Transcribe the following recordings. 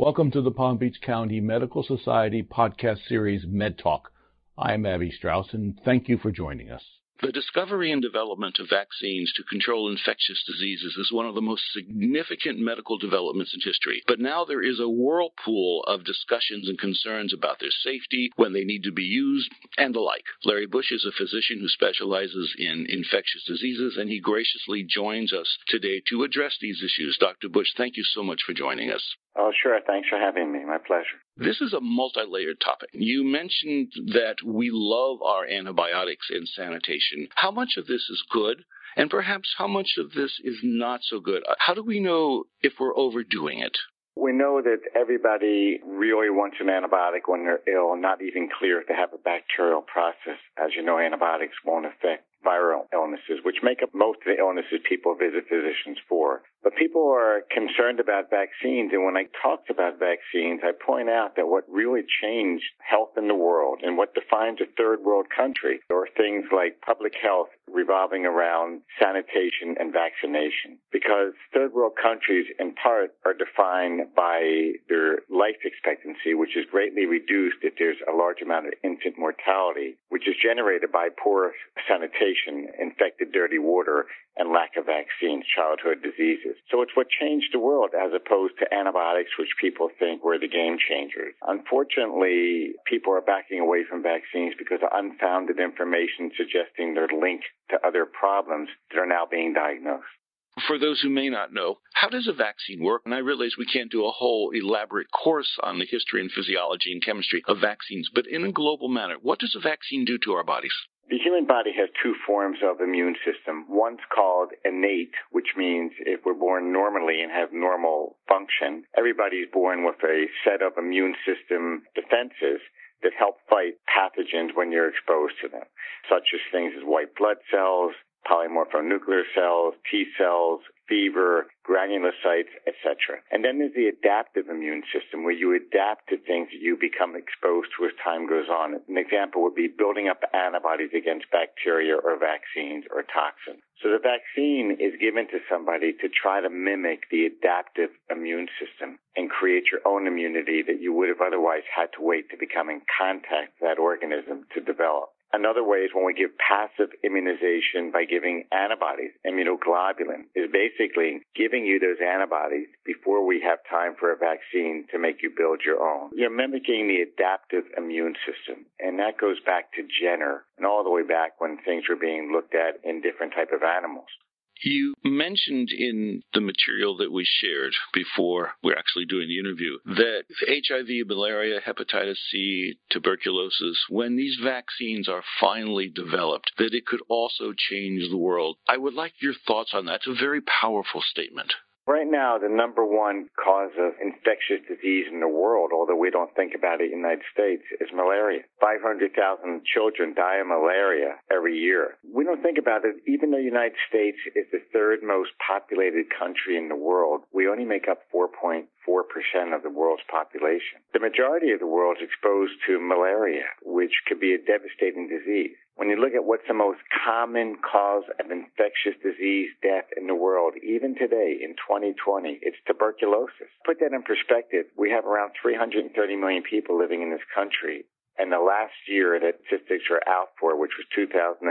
Welcome to the Palm Beach County Medical Society podcast series, Med Talk. I'm Abby Strauss, and thank you for joining us. The discovery and development of vaccines to control infectious diseases is one of the most significant medical developments in history. But now there is a whirlpool of discussions and concerns about their safety, when they need to be used, and the like. Larry Bush is a physician who specializes in infectious diseases, and he graciously joins us today to address these issues. Dr. Bush, thank you so much for joining us. Oh, sure. Thanks for having me. My pleasure. This is a multi layered topic. You mentioned that we love our antibiotics and sanitation. How much of this is good? And perhaps how much of this is not so good? Uh, how do we know if we're overdoing it? We know that everybody really wants an antibiotic when they're ill, not even clear if they have a bacterial process. As you know, antibiotics won't affect viral illnesses, which make up most of the illnesses people visit physicians for. But people are concerned about vaccines, and when I talk about vaccines, I point out that what really changed health in the world and what defines a third world country are things like public health revolving around sanitation and vaccination. Because third world countries, in part, are defined by their life expectancy, which is greatly reduced if there's a large amount of infant mortality, which is generated by poor sanitation, infected dirty water, and lack of vaccines, childhood diseases. So it's what changed the world as opposed to antibiotics, which people think were the game changers. Unfortunately, people are backing away from vaccines because of unfounded information suggesting they're linked to other problems that are now being diagnosed. For those who may not know, how does a vaccine work? And I realize we can't do a whole elaborate course on the history and physiology and chemistry of vaccines, but in a global manner, what does a vaccine do to our bodies? The human body has two forms of immune system. One's called innate, which means if we're born normally and have normal function, everybody's born with a set of immune system defenses that help fight pathogens when you're exposed to them, such as things as white blood cells, polymorphonuclear cells, T cells, fever, granulocytes, etc. And then there's the adaptive immune system where you adapt to things that you become exposed to as time goes on. An example would be building up antibodies against bacteria or vaccines or toxins. So the vaccine is given to somebody to try to mimic the adaptive immune system and create your own immunity that you would have otherwise had to wait to become in contact with that organism to develop. Another way is when we give passive immunization by giving antibodies, immunoglobulin, is basically giving you those antibodies before we have time for a vaccine to make you build your own. You're mimicking the adaptive immune system, and that goes back to Jenner and all the way back when things were being looked at in different type of animals. You mentioned in the material that we shared before we're actually doing the interview that HIV, malaria, hepatitis C, tuberculosis, when these vaccines are finally developed, that it could also change the world. I would like your thoughts on that. It's a very powerful statement. Right now, the number one cause of infectious disease in the world, although we don't think about it in the United States, is malaria. 500,000 children die of malaria every year. We don't think about it, even though the United States is the third most populated country in the world, we only make up 4.4% of the world's population. The majority of the world is exposed to malaria, which could be a devastating disease. When you look at what's the most common cause of infectious disease death in the world, even today in 2020, it's tuberculosis. Put that in perspective, we have around 330 million people living in this country. And the last year that statistics were out for, which was 2018,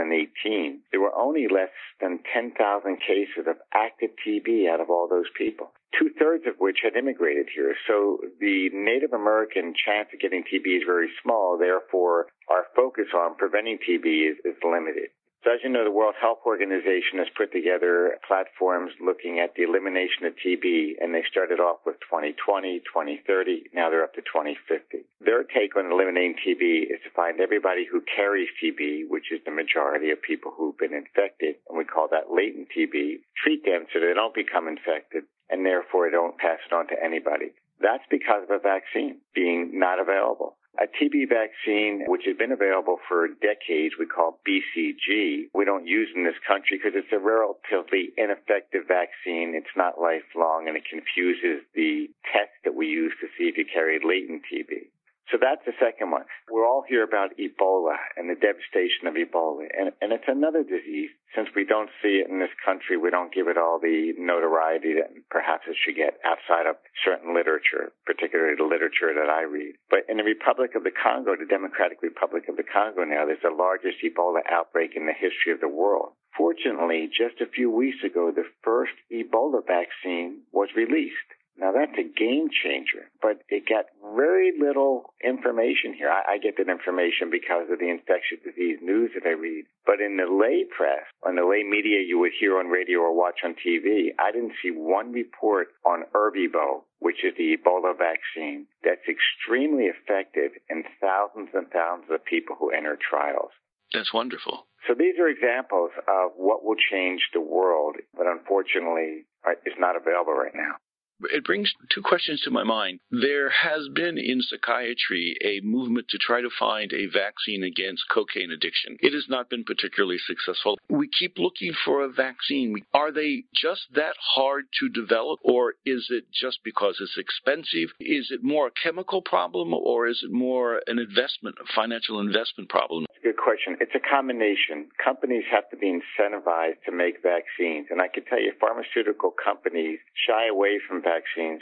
there were only less than 10,000 cases of active TB out of all those people two thirds of which had immigrated here. So the Native American chance of getting TB is very small. Therefore, our focus on preventing TB is, is limited. So as you know, the World Health Organization has put together platforms looking at the elimination of TB, and they started off with 2020, 2030. Now they're up to 2050. Their take on eliminating TB is to find everybody who carries TB, which is the majority of people who've been infected, and we call that latent TB, treat them so they don't become infected, and therefore I don't pass it on to anybody. That's because of a vaccine being not available. A TB vaccine, which has been available for decades, we call BCG. We don't use in this country because it's a relatively ineffective vaccine. It's not lifelong and it confuses the test that we use to see if you carry latent TB. So that's the second one. We're all here about Ebola and the devastation of Ebola. And, and it's another disease. Since we don't see it in this country, we don't give it all the notoriety that perhaps it should get outside of certain literature, particularly the literature that I read. But in the Republic of the Congo, the Democratic Republic of the Congo now, there's the largest Ebola outbreak in the history of the world. Fortunately, just a few weeks ago, the first Ebola vaccine was released. Now that's a game changer, but it got very little information here. I, I, get that information because of the infectious disease news that I read. But in the lay press, on the lay media you would hear on radio or watch on TV, I didn't see one report on Ervebo, which is the Ebola vaccine that's extremely effective in thousands and thousands of people who enter trials. That's wonderful. So these are examples of what will change the world, but unfortunately uh, is not available right now it brings two questions to my mind. There has been in psychiatry a movement to try to find a vaccine against cocaine addiction. It has not been particularly successful. We keep looking for a vaccine. Are they just that hard to develop, or is it just because it's expensive? Is it more a chemical problem, or is it more an investment, a financial investment problem? Good question. It's a combination. Companies have to be incentivized to make vaccines. And I can tell you, pharmaceutical companies shy away from vaccines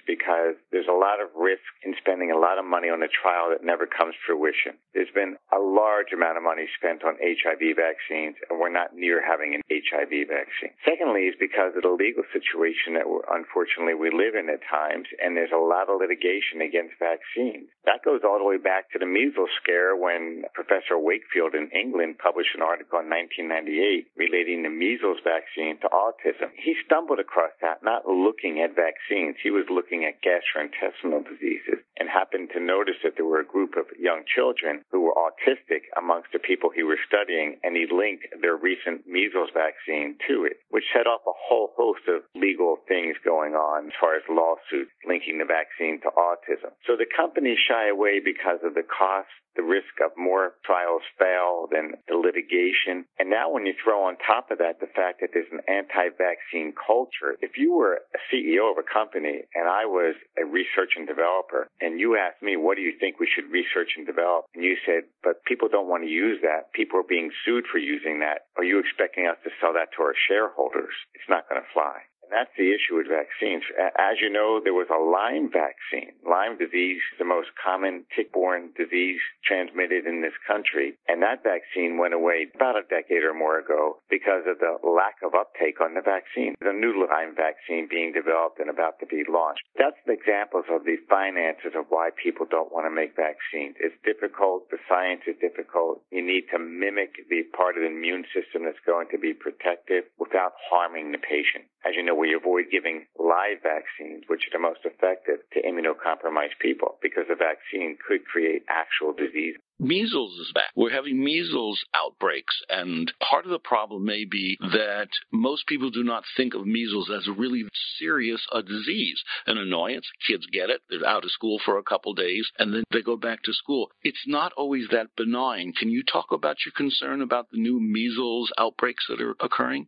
because there's a lot of risk in spending a lot of money on a trial that never comes to fruition. There's been a large amount of money spent on HIV vaccines, and we're not near having an HIV vaccine. Secondly, is because of the legal situation that unfortunately we live in at times, and there's a lot of litigation against vaccines. That goes all the way back to the measles scare when Professor Wakefield in England published an article in 1998 relating the measles vaccine to autism. He stumbled across that not looking at vaccines he was looking at gastrointestinal diseases and happened to notice that there were a group of young children who were autistic amongst the people he was studying, and he linked their recent measles vaccine to it, which set off a whole host of legal things going on as far as lawsuits linking the vaccine to autism. So the companies shy away because of the cost the risk of more trials fail than the litigation. And now when you throw on top of that the fact that there's an anti-vaccine culture, if you were a CEO of a company and I was a research and developer and you asked me, what do you think we should research and develop? And you said, but people don't want to use that. People are being sued for using that. Are you expecting us to sell that to our shareholders? It's not going to fly. And that's the issue with vaccines. As you know, there was a Lyme vaccine. Lyme disease the most common tick-borne disease transmitted in this country. And that vaccine went away about a decade or more ago because of the lack of uptake on the vaccine. The new Lyme vaccine being developed and about to be launched. That's the examples of the finances of why people don't want to make vaccines. It's difficult. The science is difficult. You need to mimic the part of the immune system that's going to be protective without harming the patient. As you know, we avoid giving live vaccines, which are the most effective, to immunocompromised people because the vaccine could create actual disease. Measles is back. We're having measles outbreaks, and part of the problem may be that most people do not think of measles as a really serious a disease, an annoyance. Kids get it, they're out of school for a couple days, and then they go back to school. It's not always that benign. Can you talk about your concern about the new measles outbreaks that are occurring?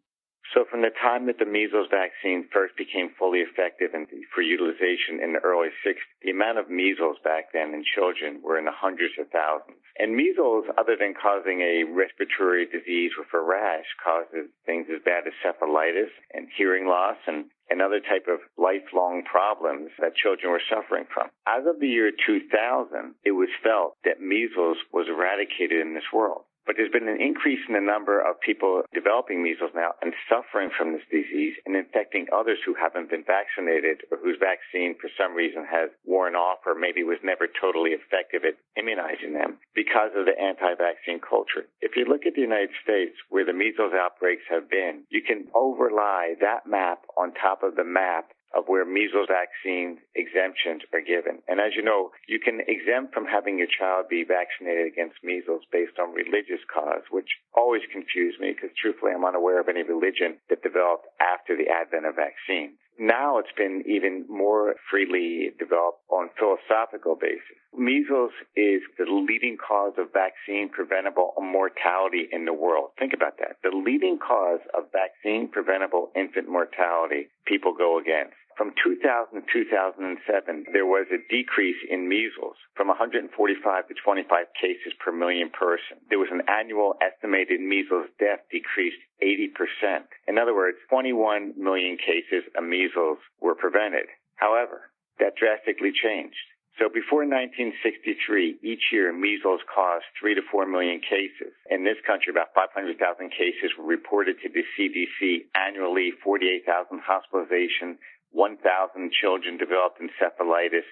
So from the time that the measles vaccine first became fully effective and for utilization in the early 60s, the amount of measles back then in children were in the hundreds of thousands. And measles, other than causing a respiratory disease with a rash, causes things as bad as cephalitis and hearing loss and and other type of lifelong problems that children were suffering from. As of the year 2000, it was felt that measles was eradicated in this world. But there's been an increase in the number of people developing measles now and suffering from this disease and infecting others who haven't been vaccinated or whose vaccine for some reason has worn off or maybe was never totally effective at immunizing them because of the anti-vaccine culture. If you look at the United States where the measles outbreaks have been, you can overlay that map on top of the map of where measles vaccine exemptions are given. And as you know, you can exempt from having your child be vaccinated against measles based on religious cause, which always confused me because truthfully I'm unaware of any religion that developed after the advent of vaccines. Now it's been even more freely developed on philosophical basis. Measles is the leading cause of vaccine preventable mortality in the world. Think about that. The leading cause of vaccine preventable infant mortality people go against. From 2000 to 2007, there was a decrease in measles from 145 to 25 cases per million person. There was an annual estimated measles death decreased 80%. In other words, 21 million cases of measles were prevented. However, that drastically changed. So before 1963, each year measles caused 3 to 4 million cases. In this country, about 500,000 cases were reported to the CDC annually, 48,000 hospitalizations, 1,000 children developed encephalitis,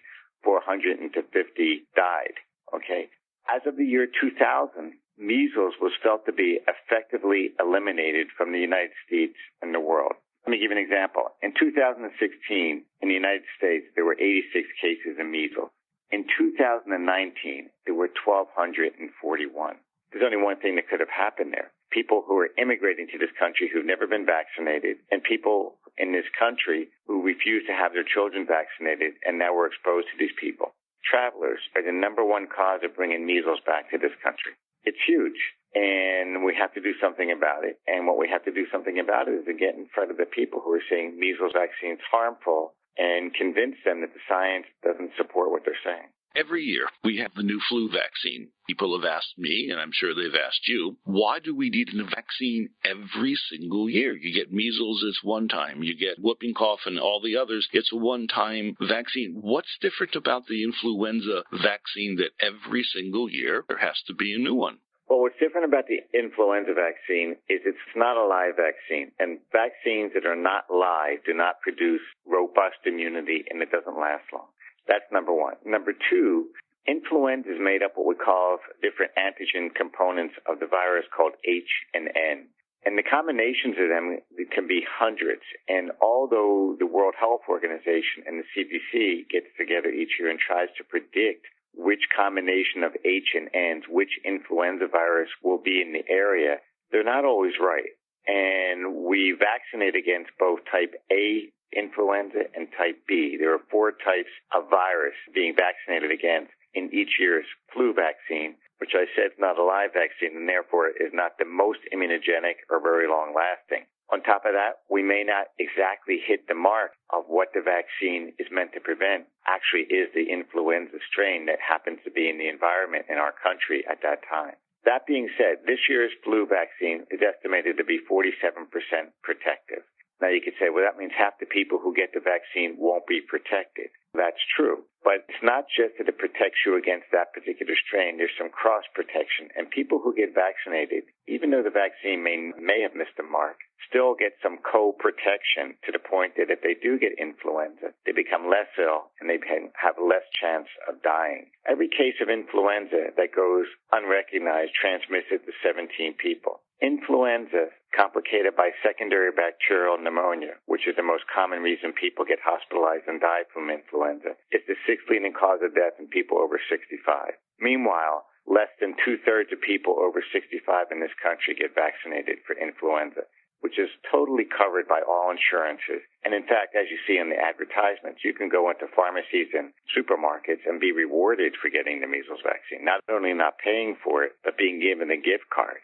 450 died. Okay. As of the year 2000, measles was felt to be effectively eliminated from the United States and the world. Let me give you an example. In 2016, in the United States, there were 86 cases of measles. In 2019, there were 1,241. There's only one thing that could have happened there. People who are immigrating to this country who've never been vaccinated, and people in this country who refuse to have their children vaccinated, and now we're exposed to these people. Travelers are the number one cause of bringing measles back to this country. It's huge and we have to do something about it. And what we have to do something about it is to get in front of the people who are saying measles vaccines harmful and convince them that the science doesn't support what they're saying. Every year we have the new flu vaccine. People have asked me, and I'm sure they've asked you, why do we need a vaccine every single year? You get measles, it's one time. You get whooping cough and all the others, it's a one time vaccine. What's different about the influenza vaccine that every single year there has to be a new one? Well, what's different about the influenza vaccine is it's not a live vaccine. And vaccines that are not live do not produce robust immunity and it doesn't last long. That's number one. Number two, influenza is made up what we call different antigen components of the virus called H and N. And the combinations of them can be hundreds. And although the World Health Organization and the CDC gets together each year and tries to predict which combination of H and N's, which influenza virus will be in the area, they're not always right. And we vaccinate against both type A influenza and type B. There are four types of virus being vaccinated against in each year's flu vaccine, which I said is not a live vaccine and therefore is not the most immunogenic or very long lasting. On top of that, we may not exactly hit the mark of what the vaccine is meant to prevent actually is the influenza strain that happens to be in the environment in our country at that time. That being said, this year's flu vaccine is estimated to be 47% protective. Now you could say, well, that means half the people who get the vaccine won't be protected. That's true. But it's not just that it protects you against that particular strain. There's some cross protection. And people who get vaccinated, even though the vaccine may, may have missed the mark, still get some co-protection to the point that if they do get influenza, they become less ill and they have less chance of dying. Every case of influenza that goes unrecognized transmits it to 17 people. Influenza, complicated by secondary bacterial pneumonia, which is the most common reason people get hospitalized and die from influenza, is the sixth leading cause of death in people over 65. Meanwhile, less than two thirds of people over 65 in this country get vaccinated for influenza which is totally covered by all insurances. And in fact, as you see in the advertisements, you can go into pharmacies and supermarkets and be rewarded for getting the measles vaccine, not only not paying for it, but being given a gift card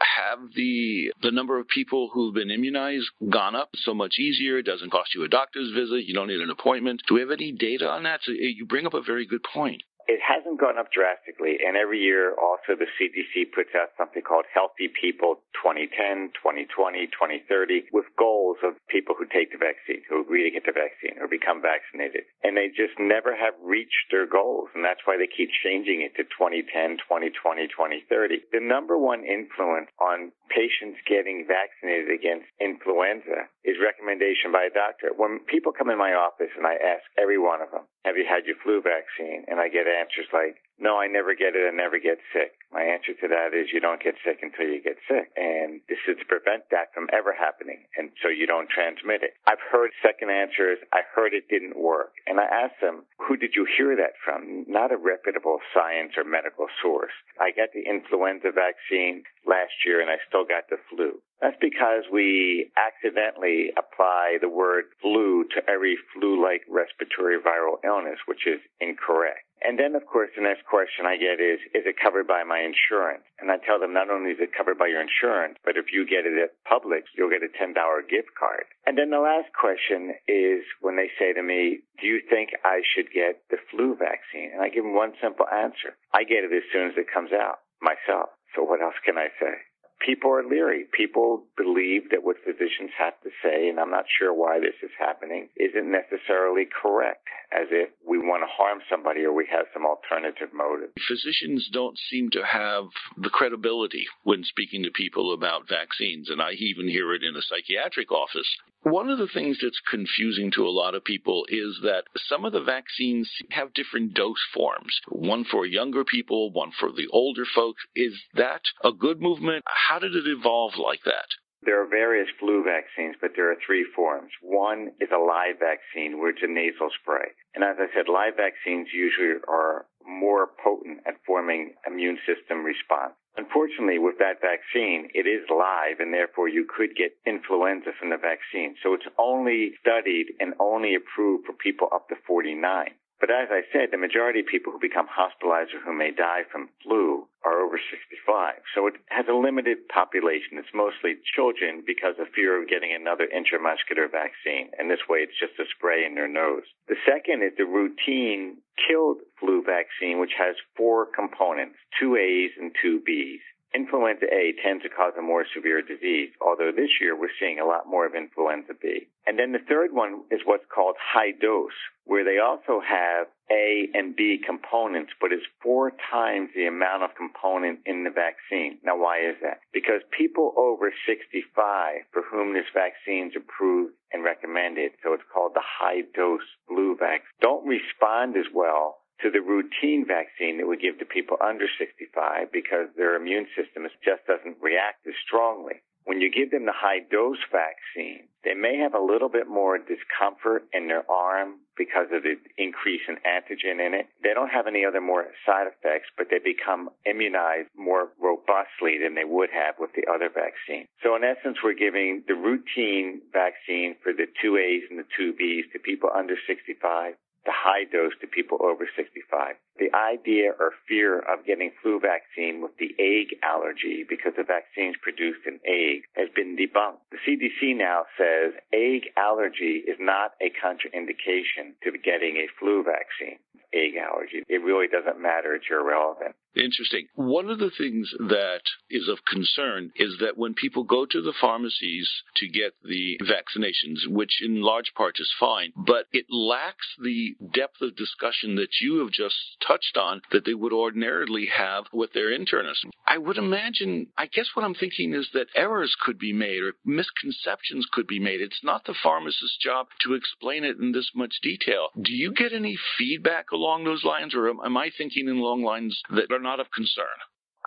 have the the number of people who've been immunized gone up so much easier? It doesn't cost you a doctor's visit. You don't need an appointment. Do we have any data on that? So eh, you bring up a very good point it hasn't gone up drastically. And every year, also, the CDC puts out something called Healthy People 2010, 2020, 2030, with goals of people who take the vaccine, who agree to get the vaccine, or become vaccinated. And they just never have reached their goals. And that's why they keep changing it to 2010, 2020, 2030. The number one influence on patients getting vaccinated against influenza is recommendation by a doctor. When people come in my office and I ask every one of them, have you had your flu vaccine? And I get answers like, no, I never get it. I never get sick. My answer to that is you don't get sick until you get sick. And this is to prevent that from ever happening. And so you don't transmit it. I've heard second answers. I heard it didn't work. And I asked them, who did you hear that from? Not a reputable science or medical source. I got the influenza vaccine last year and I still got the flu. That's because we accidentally apply the word flu to every flu-like respiratory viral illness, which is incorrect. And then, of course, the next question I get is, is it covered by my insurance? And I tell them not only is it covered by your insurance, but if you get it at Publix, you'll get a $10 gift card. And then the last question is when they say to me, do you think I should get the flu vaccine? And I give them one simple answer. I get it as soon as it comes out myself. So what else can I say? People are leery. People believe that what physicians have to say, and I'm not sure why this is happening, isn't necessarily correct, as if we want to harm somebody or we have some alternative motive. Physicians don't seem to have the credibility when speaking to people about vaccines, and I even hear it in a psychiatric office. One of the things that's confusing to a lot of people is that some of the vaccines have different dose forms. One for younger people, one for the older folks. Is that a good movement? How did it evolve like that? There are various flu vaccines, but there are three forms. One is a live vaccine, which is a nasal spray. And as I said, live vaccines usually are more potent at forming immune system response. Unfortunately, with that vaccine, it is live and therefore you could get influenza from the vaccine. So it's only studied and only approved for people up to 49. But as I said, the majority of people who become hospitalized or who may die from flu are over 65. So it has a limited population. It's mostly children because of fear of getting another intramuscular vaccine. And this way it's just a spray in their nose. The second is the routine killed flu vaccine, which has four components, two A's and two B's. Influenza A tends to cause a more severe disease, although this year we're seeing a lot more of influenza B. And then the third one is what's called high dose, where they also have A and B components, but it's four times the amount of component in the vaccine. Now, why is that? Because people over 65 for whom this vaccine is approved and recommended, so it's called the high dose flu vaccine, don't respond as well to the routine vaccine that we give to people under 65 because their immune system just doesn't react as strongly. When you give them the high dose vaccine, they may have a little bit more discomfort in their arm because of the increase in antigen in it. They don't have any other more side effects, but they become immunized more robustly than they would have with the other vaccine. So in essence, we're giving the routine vaccine for the two A's and the two B's to people under 65 the high dose to people over 65. The idea or fear of getting flu vaccine with the egg allergy because the vaccines produced an egg has been debunked. The CDC now says egg allergy is not a contraindication to getting a flu vaccine. Egg allergy. It really doesn't matter. It's irrelevant. Interesting. One of the things that is of concern is that when people go to the pharmacies to get the vaccinations, which in large part is fine, but it lacks the depth of discussion that you have just touched on that they would ordinarily have with their internists. I would imagine, I guess what I'm thinking is that errors could be made or misconceptions could be made. It's not the pharmacist's job to explain it in this much detail. Do you get any feedback along those lines, or am I thinking in along lines that are not of concern?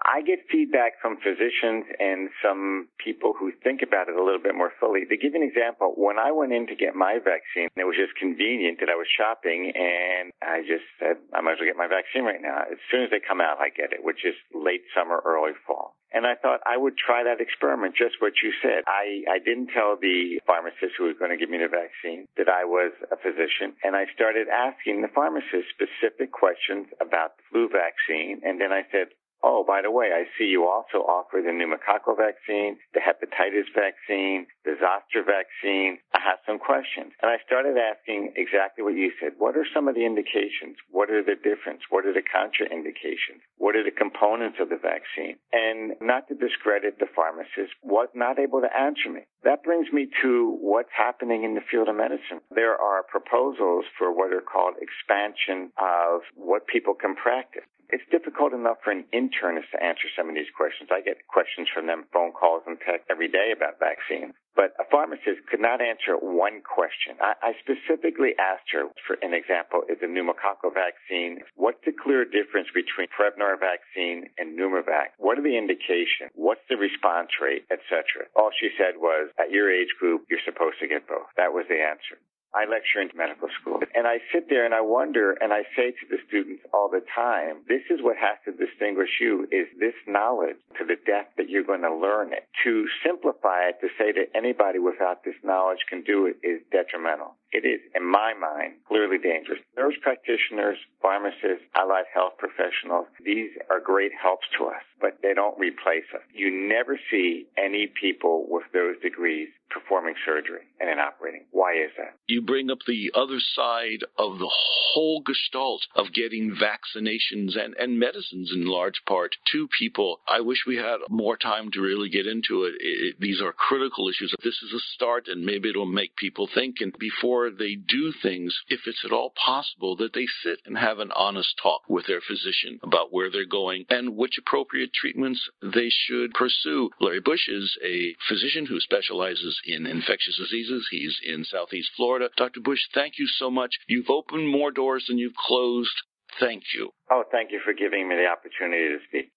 I get feedback from physicians and some people who think about it a little bit more fully. To give you an example, when I went in to get my vaccine, it was just convenient that I was shopping and I just said, I might as well get my vaccine right now. As soon as they come out, I get it, which is late summer, early fall. And I thought I would try that experiment, just what you said. I, I didn't tell the pharmacist who was going to give me the vaccine that I was a physician. And I started asking the pharmacist specific questions about the flu vaccine. And then I said, Oh, by the way, I see you also offer the pneumococcal vaccine, the hepatitis vaccine, the zoster vaccine. I have some questions. And I started asking exactly what you said. What are some of the indications? What are the difference? What are the contraindications? What are the components of the vaccine? And not to discredit the pharmacist, was not able to answer me. That brings me to what's happening in the field of medicine. There are proposals for what are called expansion of what people can practice it's difficult enough for an internist to answer some of these questions. I get questions from them, phone calls and text every day about vaccines. But a pharmacist could not answer one question. I, I specifically asked her, for an example, is the pneumococcal vaccine, what's the clear difference between Prevnar vaccine and Pneumovax? What are the indications? What's the response rate, etc.? All she said was, at your age group, you're supposed to get both. That was the answer. I lecture in medical school and I sit there and I wonder and I say to the students all the time, this is what has to distinguish you is this knowledge to the depth that you're going to learn it. To simplify it, to say that anybody without this knowledge can do it is detrimental. It is, in my mind, clearly dangerous. Nurse practitioners, pharmacists, allied health professionals, these are great helps to us, but they don't replace us. You never see any people with those degrees performing surgery and in operating. Why is that? You bring up the other side of the whole gestalt of getting vaccinations and, and medicines in large part to people. I wish we had more time to really get into it. it. These are critical issues. This is a start and maybe it'll make people think and before they do things, if it's at all possible that they sit and have an honest talk with their physician about where they're going and which appropriate treatments they should pursue. Larry Bush is a physician who specializes in infectious diseases. He's in Southeast Florida. Dr. Bush, thank you so much. You've opened more doors than you've closed. Thank you. Oh, thank you for giving me the opportunity to speak.